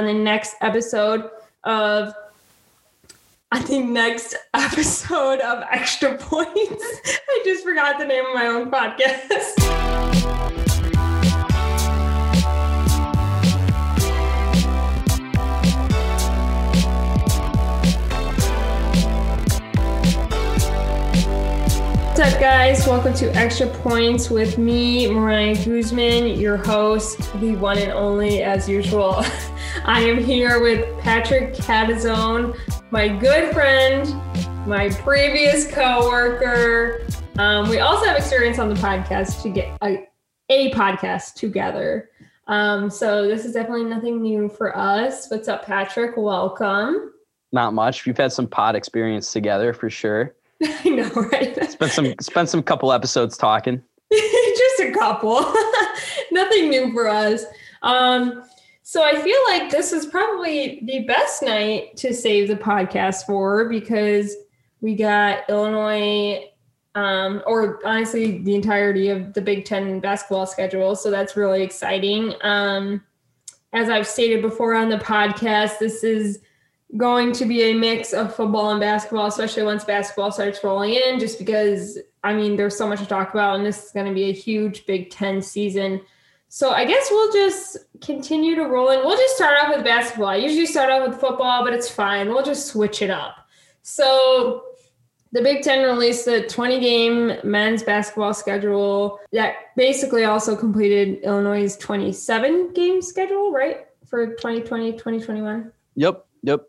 on the next episode of on the next episode of Extra Points. I just forgot the name of my own podcast. What's up, guys? Welcome to Extra Points with me, Mariah Guzman, your host, the one and only, as usual. I am here with Patrick Catazone, my good friend, my previous coworker. Um, we also have experience on the podcast to get a, a podcast together. Um, so this is definitely nothing new for us. What's up, Patrick? Welcome. Not much. We've had some pod experience together for sure. I know, right? spent some spent some couple episodes talking. Just a couple. Nothing new for us. Um, so I feel like this is probably the best night to save the podcast for because we got Illinois um, or honestly the entirety of the Big Ten basketball schedule. So that's really exciting. Um, as I've stated before on the podcast, this is going to be a mix of football and basketball, especially once basketball starts rolling in, just because I mean, there's so much to talk about, and this is going to be a huge Big Ten season. So I guess we'll just continue to roll in. We'll just start off with basketball. I usually start off with football, but it's fine. We'll just switch it up. So the Big Ten released the 20 game men's basketball schedule that basically also completed Illinois' 27 game schedule, right? For 2020, 2021. Yep. Yep.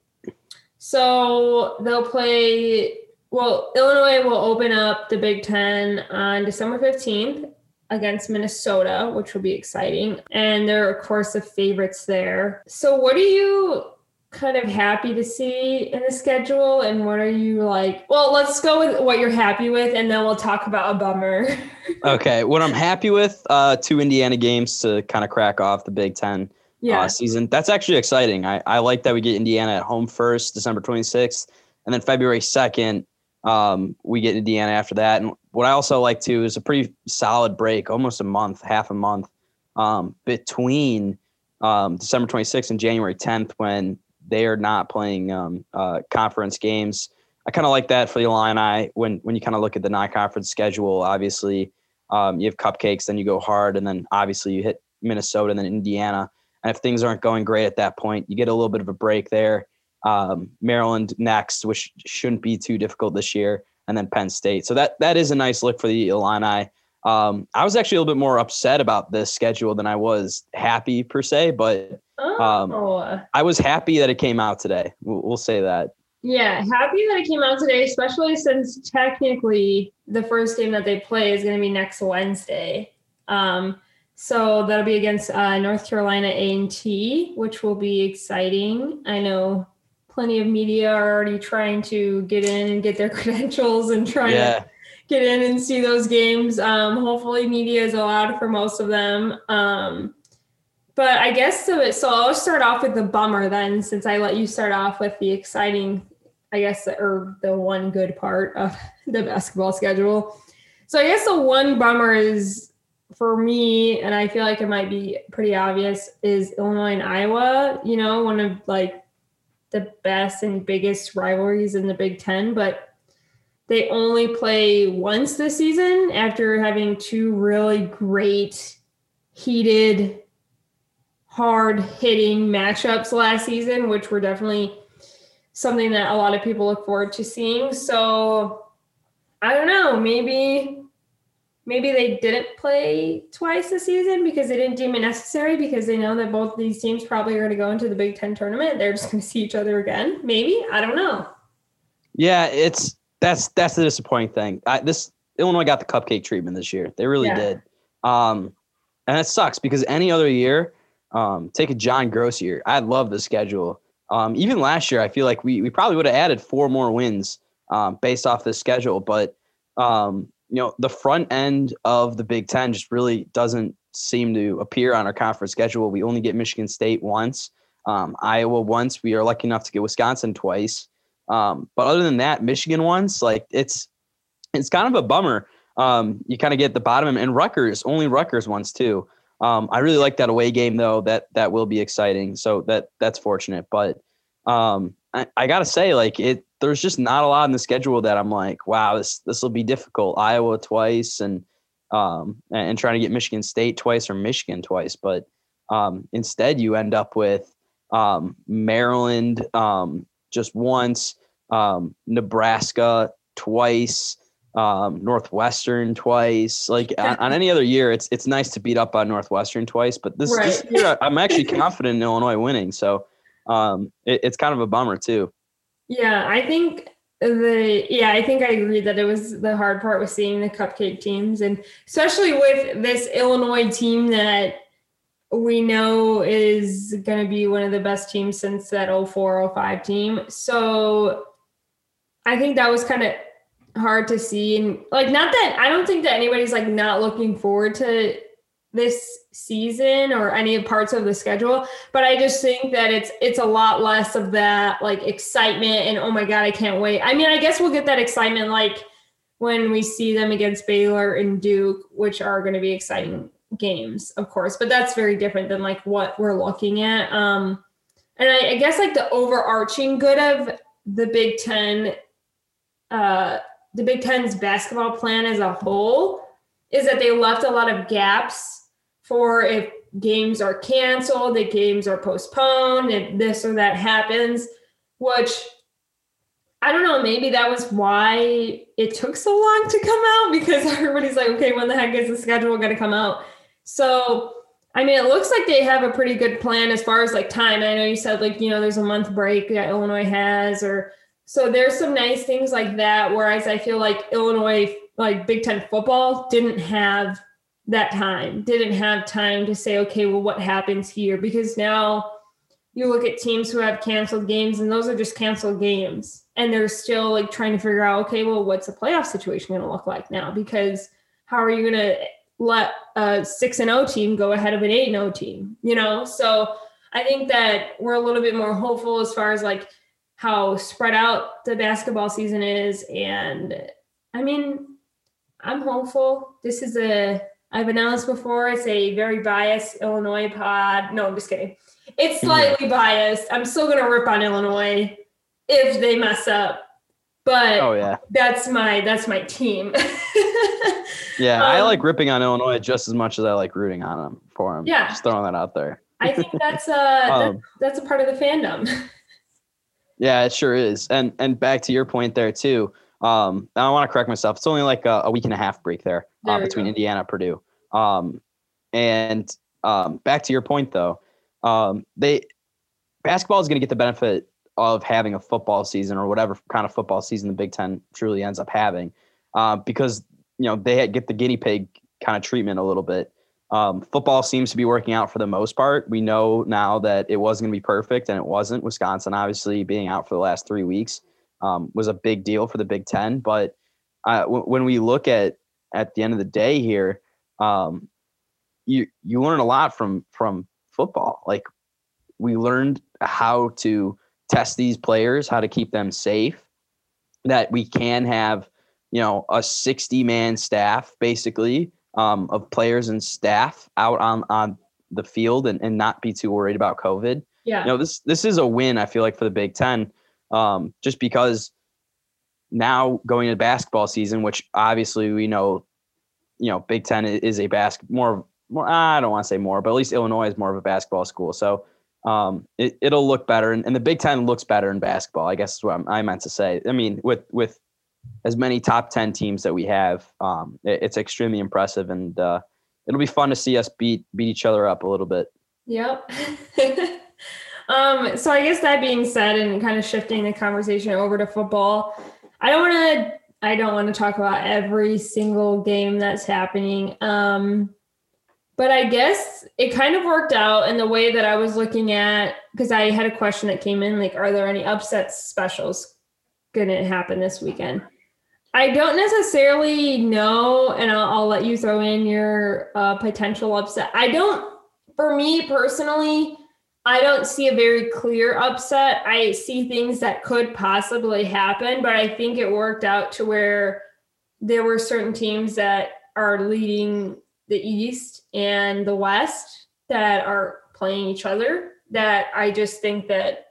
So they'll play. Well, Illinois will open up the Big Ten on December 15th against Minnesota, which will be exciting. And they're, of course, the favorites there. So, what are you kind of happy to see in the schedule? And what are you like? Well, let's go with what you're happy with, and then we'll talk about a bummer. okay. What I'm happy with uh, two Indiana games to kind of crack off the Big Ten yeah. uh, season. That's actually exciting. I, I like that we get Indiana at home first, December 26th, and then February 2nd, um, we get Indiana after that. And what I also like too is a pretty solid break, almost a month, half a month um, between um, December 26th and January 10th when they are not playing um, uh, conference games. I kind of like that for the Illini when when you kind of look at the non-conference schedule. Obviously, um, you have cupcakes, then you go hard, and then obviously you hit Minnesota and then Indiana. And if things aren't going great at that point, you get a little bit of a break there. Um, Maryland next, which shouldn't be too difficult this year, and then Penn State. So that that is a nice look for the Illini. Um, I was actually a little bit more upset about this schedule than I was happy per se, but um, oh. I was happy that it came out today. We'll, we'll say that. Yeah, happy that it came out today, especially since technically the first game that they play is going to be next Wednesday. Um, so that'll be against uh, North Carolina A&T, which will be exciting. I know plenty of media are already trying to get in and get their credentials and try yeah. to get in and see those games. Um, hopefully, media is allowed for most of them. Um, but I guess so. So I'll start off with the bummer then, since I let you start off with the exciting, I guess, or the one good part of the basketball schedule. So I guess the one bummer is for me, and I feel like it might be pretty obvious, is Illinois and Iowa. You know, one of like the best and biggest rivalries in the Big Ten, but they only play once this season after having two really great, heated, hard hitting matchups last season, which were definitely something that a lot of people look forward to seeing. So I don't know, maybe maybe they didn't play twice this season because they didn't deem it necessary because they know that both these teams probably are going to go into the Big Ten tournament. They're just going to see each other again. Maybe I don't know. Yeah, it's that's that's the disappointing thing. I, this Illinois got the cupcake treatment this year. They really yeah. did, um, and it sucks because any other year, um, take a John Groce year. I love the schedule. Um, even last year, I feel like we we probably would have added four more wins um, based off the schedule, but um, you know, the front end of the Big Ten just really doesn't seem to appear on our conference schedule. We only get Michigan State once, um, Iowa once. We are lucky enough to get Wisconsin twice. Um, but other than that, Michigan once, like it's it's kind of a bummer. Um, you kind of get the bottom and Rutgers, only Rutgers once too. Um, I really like that away game though. That that will be exciting. So that that's fortunate. But um, I, I gotta say, like it, there's just not a lot in the schedule that I'm like, wow, this this will be difficult. Iowa twice and um, and, trying to get Michigan State twice or Michigan twice. But um, instead, you end up with um, Maryland um, just once, um, Nebraska twice, um, Northwestern twice. Like on, on, any other year, it's it's nice to beat up on Northwestern twice, but this, right. this year I'm actually confident in Illinois winning. So um, it, it's kind of a bummer too. Yeah, I think the yeah, I think I agree that it was the hard part was seeing the cupcake teams, and especially with this Illinois team that we know is going to be one of the best teams since that 0405 team. So I think that was kind of hard to see and like not that I don't think that anybody's like not looking forward to this season or any parts of the schedule but i just think that it's it's a lot less of that like excitement and oh my god i can't wait. I mean i guess we'll get that excitement like when we see them against baylor and duke which are going to be exciting games of course but that's very different than like what we're looking at. Um and I, I guess like the overarching good of the big ten uh the big ten's basketball plan as a whole is that they left a lot of gaps for if games are canceled, if games are postponed, if this or that happens, which I don't know, maybe that was why it took so long to come out because everybody's like, okay, when the heck is the schedule going to come out? So, I mean, it looks like they have a pretty good plan as far as like time. I know you said like, you know, there's a month break that Illinois has, or so there's some nice things like that. Whereas I feel like Illinois, like Big Ten football, didn't have that time, didn't have time to say, okay, well, what happens here? Because now you look at teams who have canceled games and those are just canceled games. And they're still like trying to figure out, okay, well, what's the playoff situation going to look like now? Because how are you going to let a 6 and 0 team go ahead of an 8 and 0 team, you know? So I think that we're a little bit more hopeful as far as like how spread out the basketball season is and I mean, I'm hopeful. This is a I've announced before it's a very biased Illinois pod. No, I'm just kidding. It's slightly yeah. biased. I'm still gonna rip on Illinois if they mess up. But oh yeah, that's my that's my team. yeah, um, I like ripping on Illinois just as much as I like rooting on them for them. Yeah, just throwing that out there. I think that's uh um, that's, that's a part of the fandom. yeah, it sure is. And and back to your point there too. Um, I want to correct myself. It's only like a, a week and a half break there, uh, there uh, between go. Indiana Purdue. Um, and um, back to your point though, um, they basketball is going to get the benefit of having a football season or whatever kind of football season the Big Ten truly ends up having, uh, because you know they get the guinea pig kind of treatment a little bit. Um, football seems to be working out for the most part. We know now that it wasn't going to be perfect, and it wasn't. Wisconsin, obviously, being out for the last three weeks um, was a big deal for the Big Ten. But uh, w- when we look at at the end of the day here, um, you you learn a lot from from football. Like we learned how to test these players, how to keep them safe. That we can have, you know, a 60 man staff basically um, of players and staff out on on the field and, and not be too worried about COVID. Yeah. You know, this this is a win, I feel like, for the Big Ten um, just because now going into basketball season, which obviously we know, you know, Big Ten is a basket more more. I don't want to say more, but at least Illinois is more of a basketball school, so um, it, will look better, and, and, the Big Ten looks better in basketball. I guess is what i meant to say. I mean, with with as many top ten teams that we have, um, it, it's extremely impressive, and uh, it'll be fun to see us beat beat each other up a little bit. Yep. Um, so I guess that being said, and kind of shifting the conversation over to football, I don't want to. I don't want to talk about every single game that's happening. Um, but I guess it kind of worked out in the way that I was looking at because I had a question that came in like, are there any upset specials going to happen this weekend? I don't necessarily know, and I'll, I'll let you throw in your uh, potential upset. I don't, for me personally, I don't see a very clear upset. I see things that could possibly happen, but I think it worked out to where there were certain teams that are leading the East and the West that are playing each other that I just think that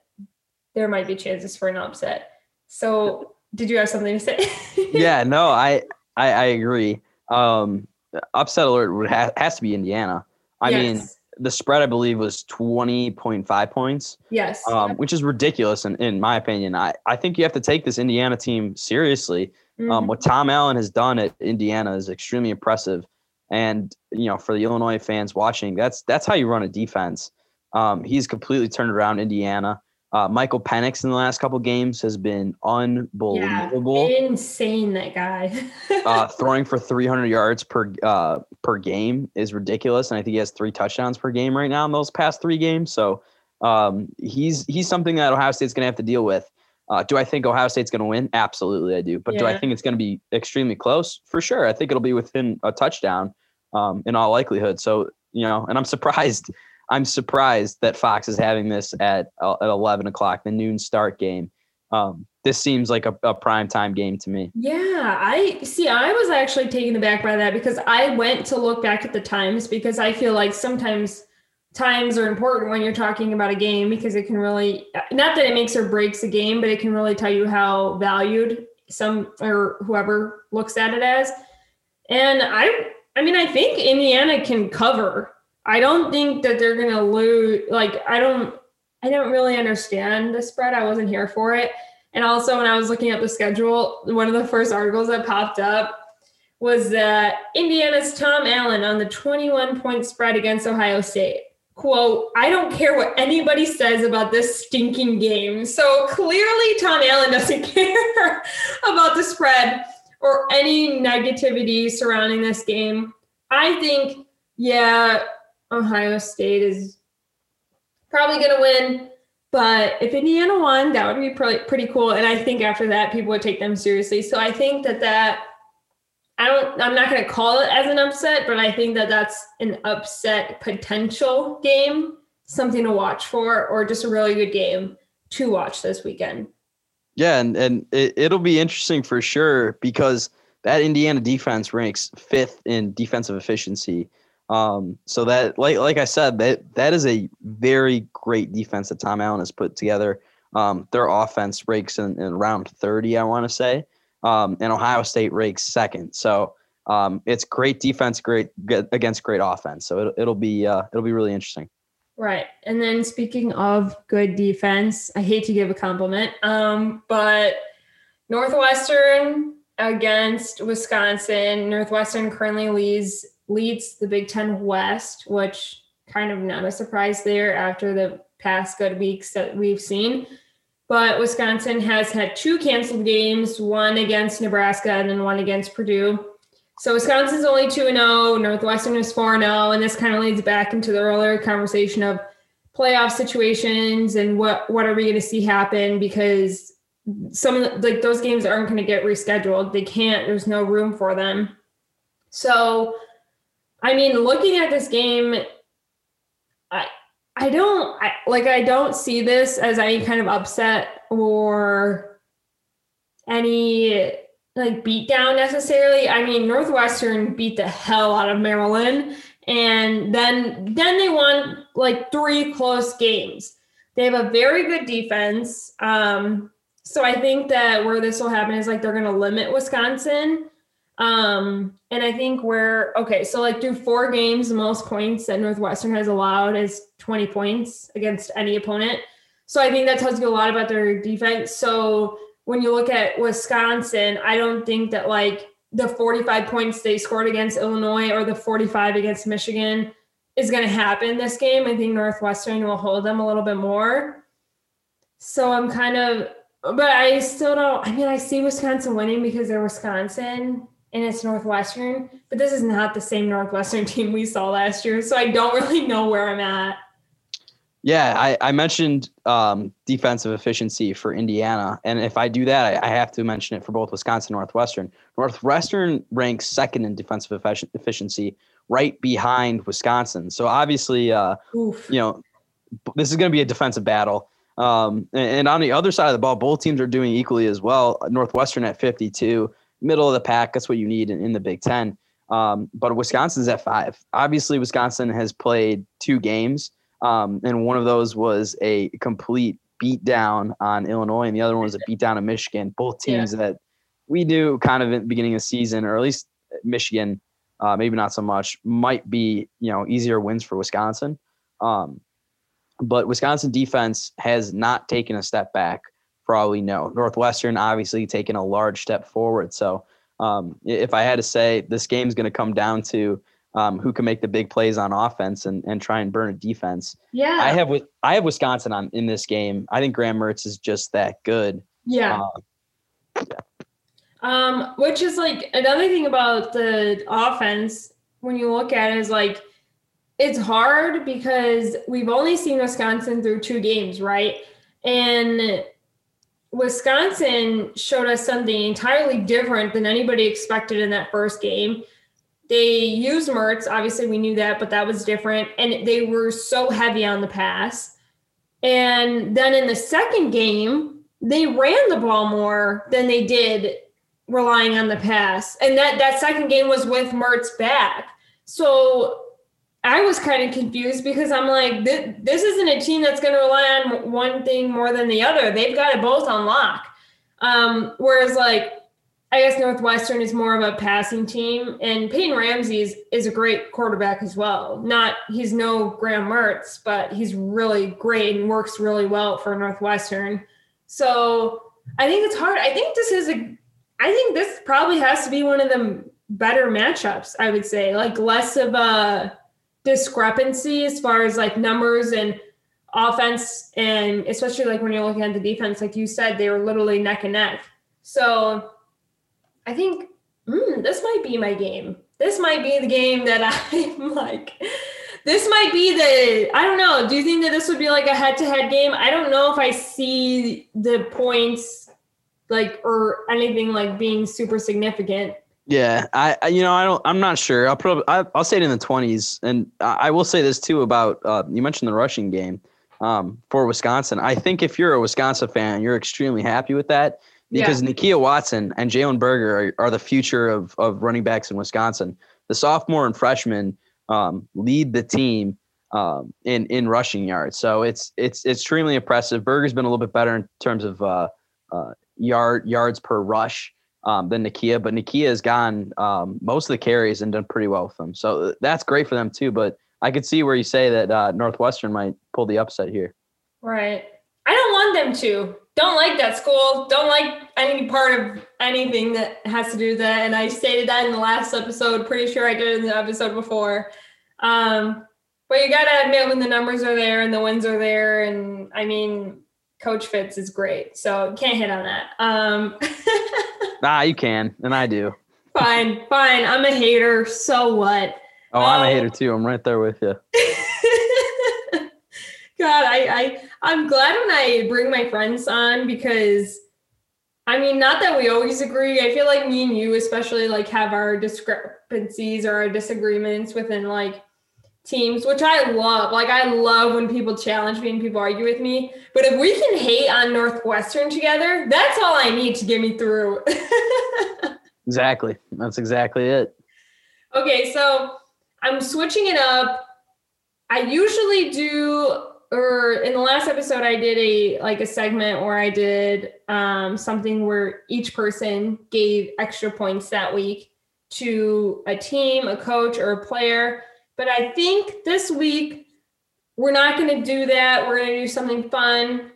there might be chances for an upset. So, did you have something to say? yeah, no, I I, I agree. Um, upset alert would ha- has to be Indiana. I yes. mean, the spread I believe was twenty point five points. Yes, um, which is ridiculous in, in my opinion. I I think you have to take this Indiana team seriously. Um, mm-hmm. Um, what Tom Allen has done at Indiana is extremely impressive. And you know, for the Illinois fans watching, that's that's how you run a defense. Um, he's completely turned around Indiana. Uh, Michael Penix in the last couple games has been unbelievable. Yeah, insane that guy. uh, throwing for 300 yards per uh, per game is ridiculous, and I think he has three touchdowns per game right now in those past three games. So um, he's he's something that Ohio State's going to have to deal with. Uh, do I think Ohio State's going to win? Absolutely, I do. But yeah. do I think it's going to be extremely close? For sure. I think it'll be within a touchdown um, in all likelihood. So you know, and I'm surprised I'm surprised that Fox is having this at uh, at 11 o'clock, the noon start game. Um, this seems like a, a prime time game to me. Yeah, I see. I was actually taken aback by that because I went to look back at the times because I feel like sometimes times are important when you're talking about a game because it can really not that it makes or breaks a game, but it can really tell you how valued some or whoever looks at it as. And I I mean I think Indiana can cover I don't think that they're gonna lose. Like, I don't, I don't really understand the spread. I wasn't here for it. And also, when I was looking at the schedule, one of the first articles that popped up was that Indiana's Tom Allen on the 21 point spread against Ohio State. Quote, I don't care what anybody says about this stinking game. So clearly, Tom Allen doesn't care about the spread or any negativity surrounding this game. I think, yeah, Ohio State is probably going to win. But if Indiana won, that would be pretty, pretty cool. And I think after that, people would take them seriously. So I think that that, I don't, I'm not going to call it as an upset, but I think that that's an upset potential game, something to watch for, or just a really good game to watch this weekend. Yeah. And, and it, it'll be interesting for sure because that Indiana defense ranks fifth in defensive efficiency um, so that, like, like I said, that that is a very great defense that Tom Allen has put together. Um, their offense ranks in, in round 30, I want to say, um, and Ohio State ranks second. So um, it's great defense, great against great offense. So it, it'll be uh, it'll be really interesting. Right. And then speaking of good defense, I hate to give a compliment, um, but Northwestern against Wisconsin. Northwestern currently leads leads the Big Ten West, which kind of not a surprise there after the past good weeks that we've seen. But Wisconsin has had two canceled games, one against Nebraska and then one against Purdue. So Wisconsin's only 2 0, Northwestern is 4 0, and this kind of leads back into the earlier conversation of playoff situations and what what are we going to see happen because some of the, like those games aren't going to get rescheduled. They can't. There's no room for them. So I mean, looking at this game, I I don't I, like I don't see this as any kind of upset or any like beat down necessarily. I mean, Northwestern beat the hell out of Maryland and then then they won like three close games. They have a very good defense. Um, so I think that where this will happen is like they're going to limit Wisconsin um, and I think we're okay. So like through four games, the most points that Northwestern has allowed is 20 points against any opponent. So I think that tells you a lot about their defense. So when you look at Wisconsin, I don't think that like the 45 points they scored against Illinois or the 45 against Michigan is going to happen this game. I think Northwestern will hold them a little bit more. So I'm kind of, but I still don't. I mean, I see Wisconsin winning because they're Wisconsin and it's Northwestern, but this is not the same Northwestern team we saw last year. So I don't really know where I'm at. Yeah, I, I mentioned um, defensive efficiency for Indiana. And if I do that, I, I, have to mention it for both Wisconsin and Northwestern. Northwestern ranks second in defensive efficiency, right behind Wisconsin. So obviously, uh, you know, this is going to be a defensive battle. Um, and, and on the other side of the ball, both teams are doing equally as well. Northwestern at 52, middle of the pack. That's what you need in, in the Big Ten. Um, but Wisconsin's at five. Obviously, Wisconsin has played two games, um, and one of those was a complete beat down on Illinois, and the other one was a beat down on Michigan. Both teams yeah. that we knew kind of at the beginning of the season, or at least Michigan, uh, maybe not so much, might be you know easier wins for Wisconsin. Um, but Wisconsin defense has not taken a step back. Probably no. Northwestern obviously taking a large step forward. So um, if I had to say, this game's going to come down to um, who can make the big plays on offense and, and try and burn a defense. Yeah, I have with I have Wisconsin on in this game. I think Graham Mertz is just that good. Yeah. Um. Um, which is like another thing about the offense when you look at it is like it's hard because we've only seen Wisconsin through two games, right? And Wisconsin showed us something entirely different than anybody expected in that first game. They used Mertz, obviously we knew that, but that was different. And they were so heavy on the pass. And then in the second game, they ran the ball more than they did relying on the pass. And that that second game was with Mertz back. So I was kind of confused because I'm like, this, this isn't a team that's going to rely on one thing more than the other. They've got it both on lock. Um, whereas, like, I guess Northwestern is more of a passing team, and Peyton Ramsey is, is a great quarterback as well. Not he's no Graham Mertz, but he's really great and works really well for Northwestern. So I think it's hard. I think this is a. I think this probably has to be one of the better matchups. I would say, like less of a discrepancy as far as like numbers and offense and especially like when you're looking at the defense like you said they were literally neck and neck. So i think mm, this might be my game. This might be the game that i'm like this might be the i don't know. Do you think that this would be like a head-to-head game? I don't know if i see the points like or anything like being super significant yeah, I, I, you know I don't I'm not sure. I'll probably I, will say it in the 20s, and I will say this too about uh, you mentioned the rushing game um, for Wisconsin. I think if you're a Wisconsin fan, you're extremely happy with that because yeah. Nakia Watson and Jalen Berger are, are, the future of of running backs in Wisconsin. The sophomore and freshman um, lead the team um, in in rushing yards, so it's it's it's extremely impressive. Berger's been a little bit better in terms of uh, uh, yard yards per rush um, than Nakia, but Nakia has gone um, most of the carries and done pretty well with them. So uh, that's great for them too. But I could see where you say that uh, Northwestern might pull the upset here. Right. I don't want them to. Don't like that school. Don't like any part of anything that has to do with that. And I stated that in the last episode. Pretty sure I did in the episode before. Um, but you gotta admit when the numbers are there and the wins are there, and I mean, Coach Fitz is great. So can't hit on that. Um, Nah, you can, and I do. Fine, fine. I'm a hater. So what? Oh, I'm um, a hater too. I'm right there with you. God, I, I I'm glad when I bring my friends on because I mean, not that we always agree. I feel like me and you, especially, like have our discrepancies or our disagreements within like teams, which I love. Like I love when people challenge me and people argue with me. But if we can hate on Northwestern together, that's all I need to get me through. exactly. That's exactly it. Okay, so I'm switching it up. I usually do or in the last episode I did a like a segment where I did um, something where each person gave extra points that week to a team, a coach, or a player. But I think this week we're not going to do that. We're going to do something fun,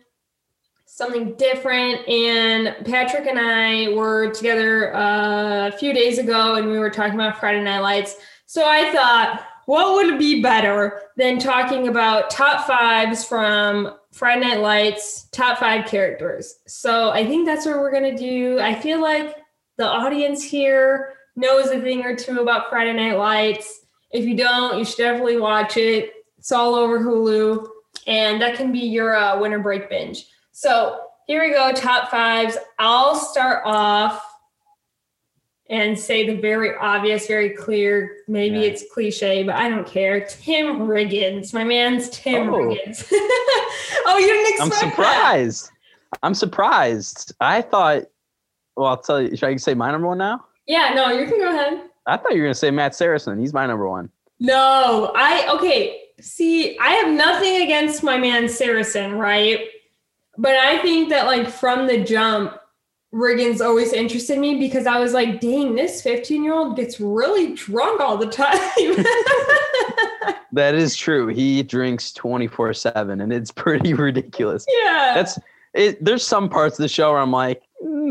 something different. And Patrick and I were together uh, a few days ago and we were talking about Friday Night Lights. So I thought, what would be better than talking about top fives from Friday Night Lights, top five characters? So I think that's what we're going to do. I feel like the audience here knows a thing or two about Friday Night Lights. If you don't, you should definitely watch it. It's all over Hulu, and that can be your uh, winter break binge. So here we go, top fives. I'll start off and say the very obvious, very clear. Maybe yeah. it's cliche, but I don't care. Tim Riggins, my man's Tim oh. Riggins. oh, you didn't expect I'm surprised. That. I'm surprised. I thought. Well, I'll tell you. Should I say my number one now? Yeah. No, you can go ahead. I thought you were gonna say Matt Saracen. He's my number one. No, I okay. See, I have nothing against my man Saracen, right? But I think that like from the jump, Riggins always interested me because I was like, dang, this 15 year old gets really drunk all the time. that is true. He drinks 24 7 and it's pretty ridiculous. Yeah. That's it. There's some parts of the show where I'm like,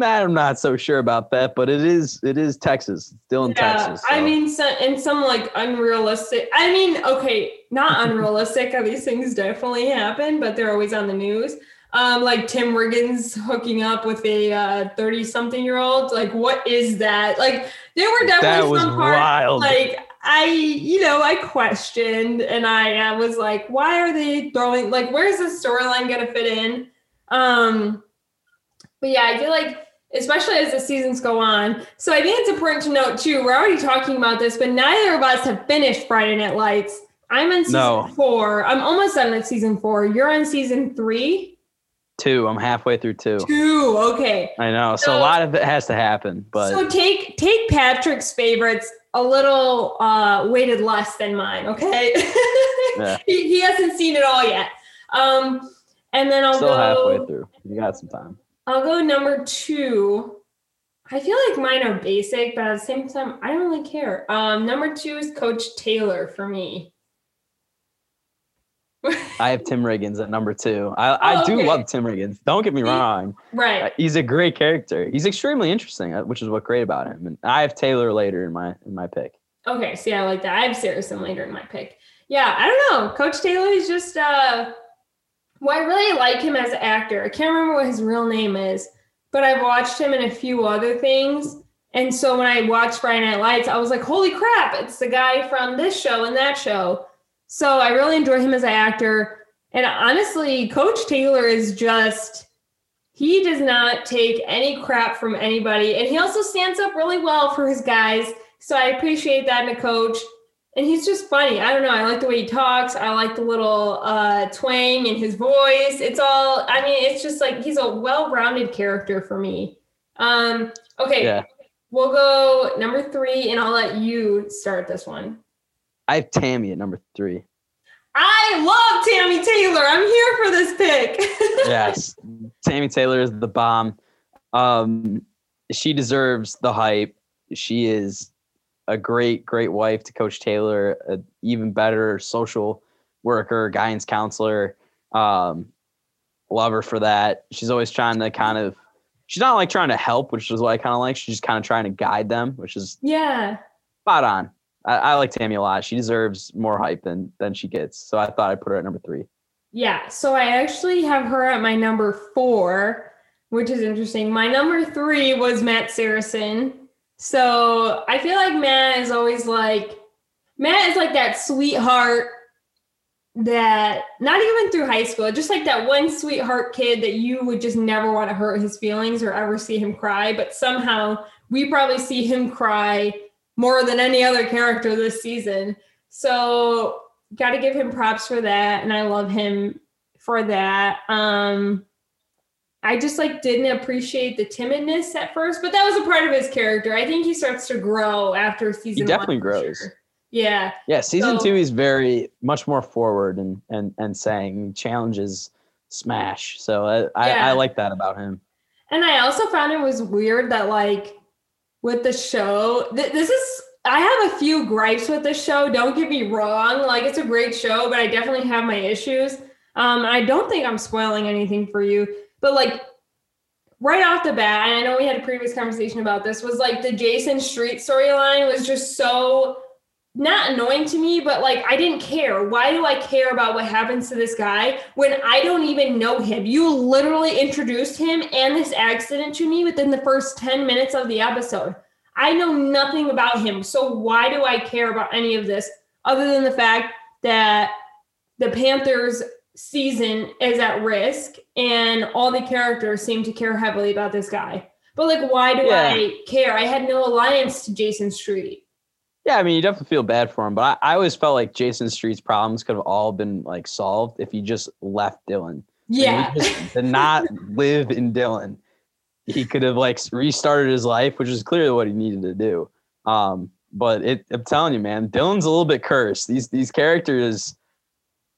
I'm not so sure about that, but it is it is Texas, still in yeah, Texas. So. I mean, so, and some like unrealistic. I mean, okay, not unrealistic. These things definitely happen, but they're always on the news. Um, like Tim Riggins hooking up with a thirty uh, something year old. Like, what is that? Like, there were definitely some parts. Wild. Like, I, you know, I questioned, and I, I was like, why are they throwing? Like, where's the storyline gonna fit in? Um, but yeah, I feel like especially as the seasons go on. So I think it's important to note too, we're already talking about this, but neither of us have finished Friday Night Lights. I'm in season no. four. I'm almost done with season four. You're on season three. Two. I'm halfway through two. Two. Okay. I know. So, so a lot of it has to happen. But so take take Patrick's favorites a little uh weighted less than mine. Okay. yeah. he, he hasn't seen it all yet. Um, and then I'll still go halfway through. You got some time. I'll go number two. I feel like mine are basic, but at the same time, I don't really care. Um, number two is Coach Taylor for me. I have Tim Riggins at number two. I, I oh, do love Tim Riggins. Don't get me wrong. Right. Uh, he's a great character. He's extremely interesting, uh, which is what great about him. And I have Taylor later in my in my pick. Okay, see, I like that. I have Saracen later in my pick. Yeah, I don't know. Coach Taylor is just uh well, I really like him as an actor. I can't remember what his real name is, but I've watched him in a few other things. And so when I watched Friday Night Lights, I was like, holy crap, it's the guy from this show and that show. So I really enjoy him as an actor. And honestly, Coach Taylor is just, he does not take any crap from anybody. And he also stands up really well for his guys. So I appreciate that in a coach and he's just funny. I don't know. I like the way he talks. I like the little uh, twang in his voice. It's all. I mean, it's just like he's a well-rounded character for me. Um, okay, yeah. we'll go number three, and I'll let you start this one. I have Tammy at number three. I love Tammy Taylor. I'm here for this pick. yes, Tammy Taylor is the bomb. Um, she deserves the hype. She is a great, great wife to Coach Taylor, an even better social worker, guidance counselor. Um, love her for that. She's always trying to kind of, she's not like trying to help, which is what I kind of like. She's just kind of trying to guide them, which is yeah, spot on. I, I like Tammy a lot. She deserves more hype than than she gets. So I thought I'd put her at number three. Yeah. So I actually have her at my number four, which is interesting. My number three was Matt Saracen. So I feel like Matt is always like Matt is like that sweetheart that not even through high school, just like that one sweetheart kid that you would just never want to hurt his feelings or ever see him cry. But somehow we probably see him cry more than any other character this season. So got to give him props for that. And I love him for that. Um, I just like didn't appreciate the timidness at first, but that was a part of his character. I think he starts to grow after season. He definitely grows. Sure. Yeah. Yeah. Season so, two, he's very much more forward and and and saying challenges smash. So I yeah. I, I like that about him. And I also found it was weird that like with the show, th- this is I have a few gripes with this show. Don't get me wrong. Like it's a great show, but I definitely have my issues. Um, I don't think I'm spoiling anything for you but like right off the bat, and I know we had a previous conversation about this, was like the Jason Street storyline was just so not annoying to me, but like I didn't care. Why do I care about what happens to this guy when I don't even know him? You literally introduced him and this accident to me within the first 10 minutes of the episode. I know nothing about him. So why do I care about any of this other than the fact that the Panthers season is at risk and all the characters seem to care heavily about this guy. But like why do yeah. I care? I had no alliance to Jason Street. Yeah, I mean you definitely feel bad for him, but I, I always felt like Jason Street's problems could have all been like solved if he just left Dillon. Yeah. did not live in Dillon. He could have like restarted his life, which is clearly what he needed to do. Um, but it, I'm telling you, man, Dillon's a little bit cursed. These these characters,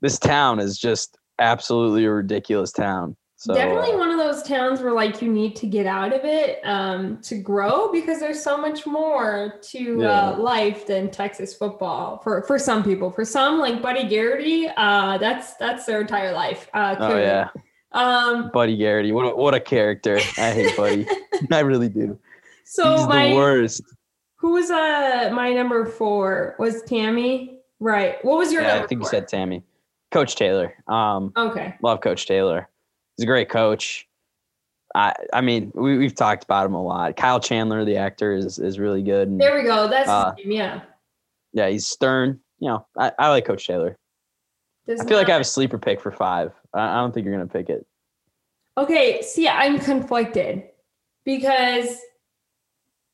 this town is just absolutely a ridiculous town. So, Definitely one of those towns where like you need to get out of it um, to grow because there's so much more to yeah. uh, life than Texas football for for some people. For some, like Buddy Garrity, uh, that's that's their entire life. Uh, oh yeah, um, Buddy Garrity, what a, what a character! I hate Buddy, I really do. So He's my, the worst. Who was uh my number four? Was Tammy? Right. What was your? Yeah, I think four? you said Tammy. Coach Taylor. Um, okay. Love Coach Taylor he's a great coach. I I mean, we we've talked about him a lot. Kyle Chandler, the actor, is is really good. And, there we go. That's uh, yeah. Yeah, he's stern. You know, I, I like Coach Taylor. Does I feel not, like I have a sleeper pick for five. I, I don't think you're gonna pick it. Okay, see, I'm conflicted because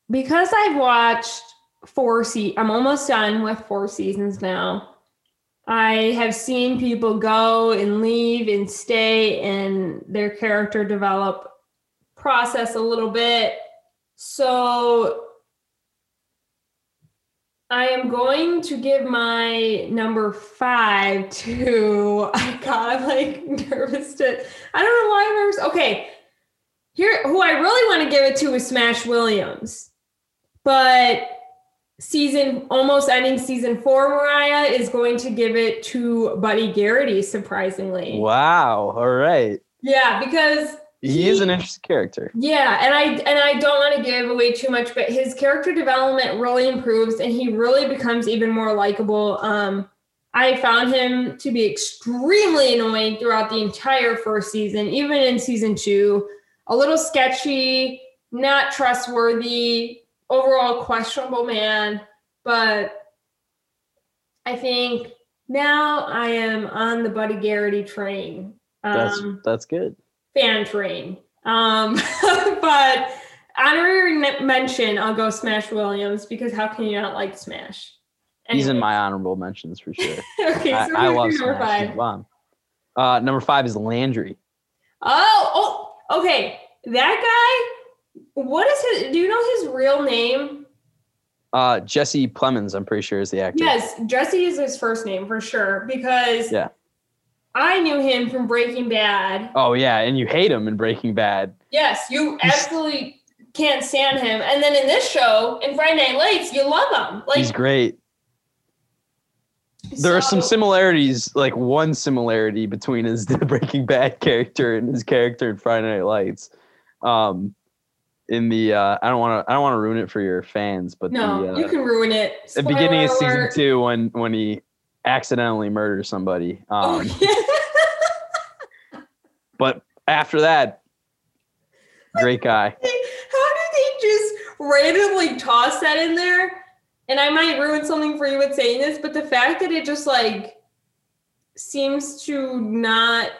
because I've watched four se I'm almost done with four seasons now. I have seen people go and leave and stay and their character develop process a little bit. So I am going to give my number five to I got like nervous to I don't know why I'm nervous. Okay. Here who I really want to give it to is Smash Williams. But season almost ending season four, Mariah is going to give it to Buddy Garrity, surprisingly. Wow. All right. Yeah, because he, he is an interesting character. Yeah, and I and I don't want to give away too much, but his character development really improves and he really becomes even more likable. Um I found him to be extremely annoying throughout the entire first season, even in season two. A little sketchy, not trustworthy, overall questionable man, but I think now I am on the Buddy Garrity train. Um, that's that's good. Fan train. Um, but honorary mention, I'll go Smash Williams because how can you not like Smash? He's in my honorable mentions for sure. okay, I, so I love number Smash. five. Uh, number five is Landry. Oh, oh, okay. That guy what is his? Do you know his real name? Uh, Jesse Plemons, I'm pretty sure is the actor. Yes, Jesse is his first name for sure because yeah, I knew him from Breaking Bad. Oh yeah, and you hate him in Breaking Bad. Yes, you absolutely can't stand him. And then in this show, in Friday Night Lights, you love him. Like he's great. There so, are some similarities, like one similarity between his Breaking Bad character and his character in Friday Night Lights. Um, in the uh, I don't want to I don't want to ruin it for your fans, but no, the, uh, you can ruin it. Spoiler the beginning of season two when when he accidentally murders somebody. Oh, um, oh, yeah. but after that, great guy. How do they just randomly toss that in there? And I might ruin something for you with saying this, but the fact that it just like seems to not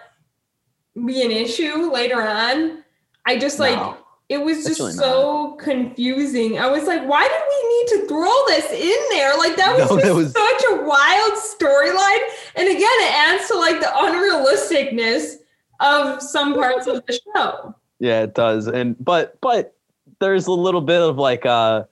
be an issue later on, I just like no it was just really so not. confusing. I was like, why did we need to throw this in there? Like that was no, just that was... such a wild storyline. And again, it adds to like the unrealisticness of some parts of the show. Yeah, it does. And but but there's a little bit of like uh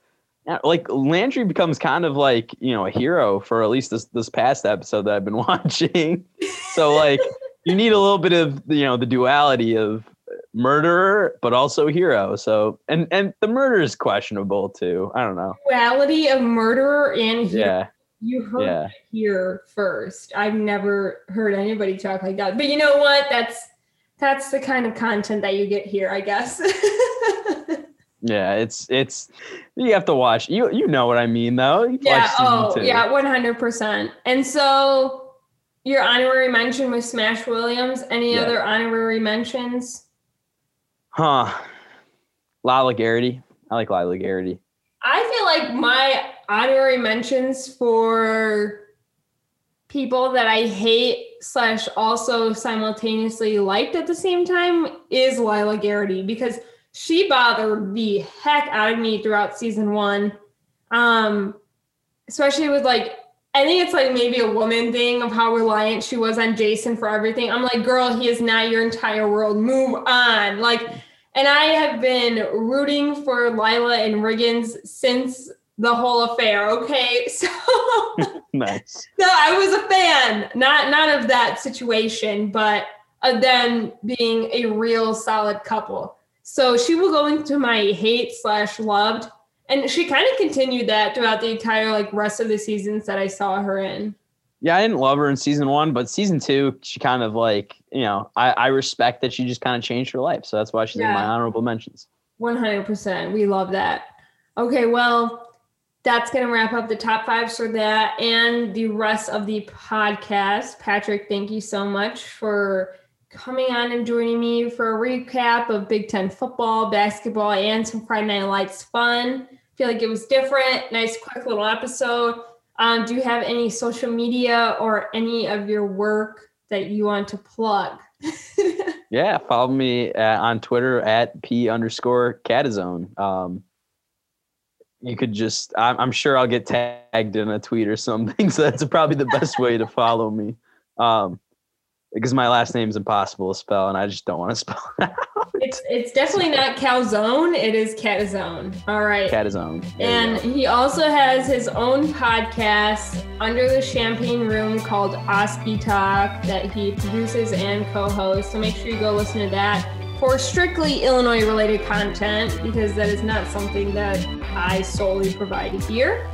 like Landry becomes kind of like, you know, a hero for at least this this past episode that I've been watching. So like you need a little bit of you know the duality of murderer but also hero. So and and the murder is questionable too. I don't know. Duality of murderer and hero. yeah. You heard yeah. here first. I've never heard anybody talk like that. But you know what? That's that's the kind of content that you get here i guess. Yeah it's it's you have to watch. You you know what i mean though. You yeah oh two. yeah 100% and so your honorary mention was smash williams any yeah. other honorary mentions Huh. Lila Garrity. I like Lila Garrity. I feel like my honorary mentions for people that I hate slash also simultaneously liked at the same time is Lila Garrity because she bothered the heck out of me throughout season one. Um, especially with like I think it's like maybe a woman thing of how reliant she was on Jason for everything. I'm like, girl, he is not your entire world. Move on. Like, and I have been rooting for Lila and Riggins since the whole affair. Okay, so nice. No, I was a fan, not not of that situation, but of them being a real solid couple. So she will go into my hate slash loved, and she kind of continued that throughout the entire like rest of the seasons that I saw her in. Yeah, I didn't love her in season one, but season two, she kind of like, you know, I, I respect that she just kind of changed her life. So that's why she's yeah. in my honorable mentions. 100%. We love that. Okay, well, that's going to wrap up the top fives for that and the rest of the podcast. Patrick, thank you so much for coming on and joining me for a recap of Big Ten football, basketball, and some Friday Night Lights fun. Feel like it was different. Nice, quick little episode. Um, do you have any social media or any of your work that you want to plug? yeah, follow me at, on Twitter at p underscore catazone. Um, you could just, I'm, I'm, sure I'll get tagged in a tweet or something. So that's probably the best way to follow me. Um, because my last name is impossible to spell and I just don't want to spell it. It's it's definitely not calzone, it is catazone. All right. Catazone. and he also has his own podcast under the Champaign Room called Oski Talk that he produces and co-hosts. So make sure you go listen to that for strictly Illinois related content because that is not something that I solely provide here.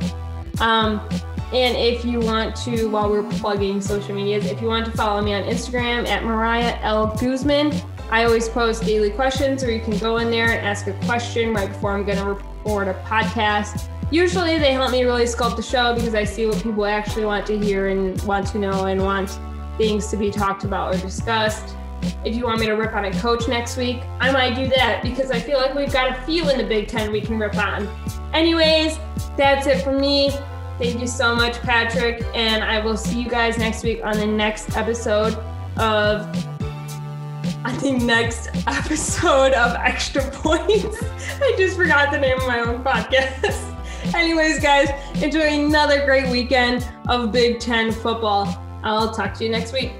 Um, and if you want to, while we're plugging social medias, if you want to follow me on Instagram at Mariah L. Guzman, I always post daily questions or you can go in there and ask a question right before I'm going to record a podcast. Usually they help me really sculpt the show because I see what people actually want to hear and want to know and want things to be talked about or discussed. If you want me to rip on a coach next week, I might do that because I feel like we've got a few in the Big Ten we can rip on. Anyways, that's it for me. Thank you so much, Patrick. And I will see you guys next week on the next episode of, I think, next episode of Extra Points. I just forgot the name of my own podcast. Anyways, guys, enjoy another great weekend of Big Ten football. I'll talk to you next week.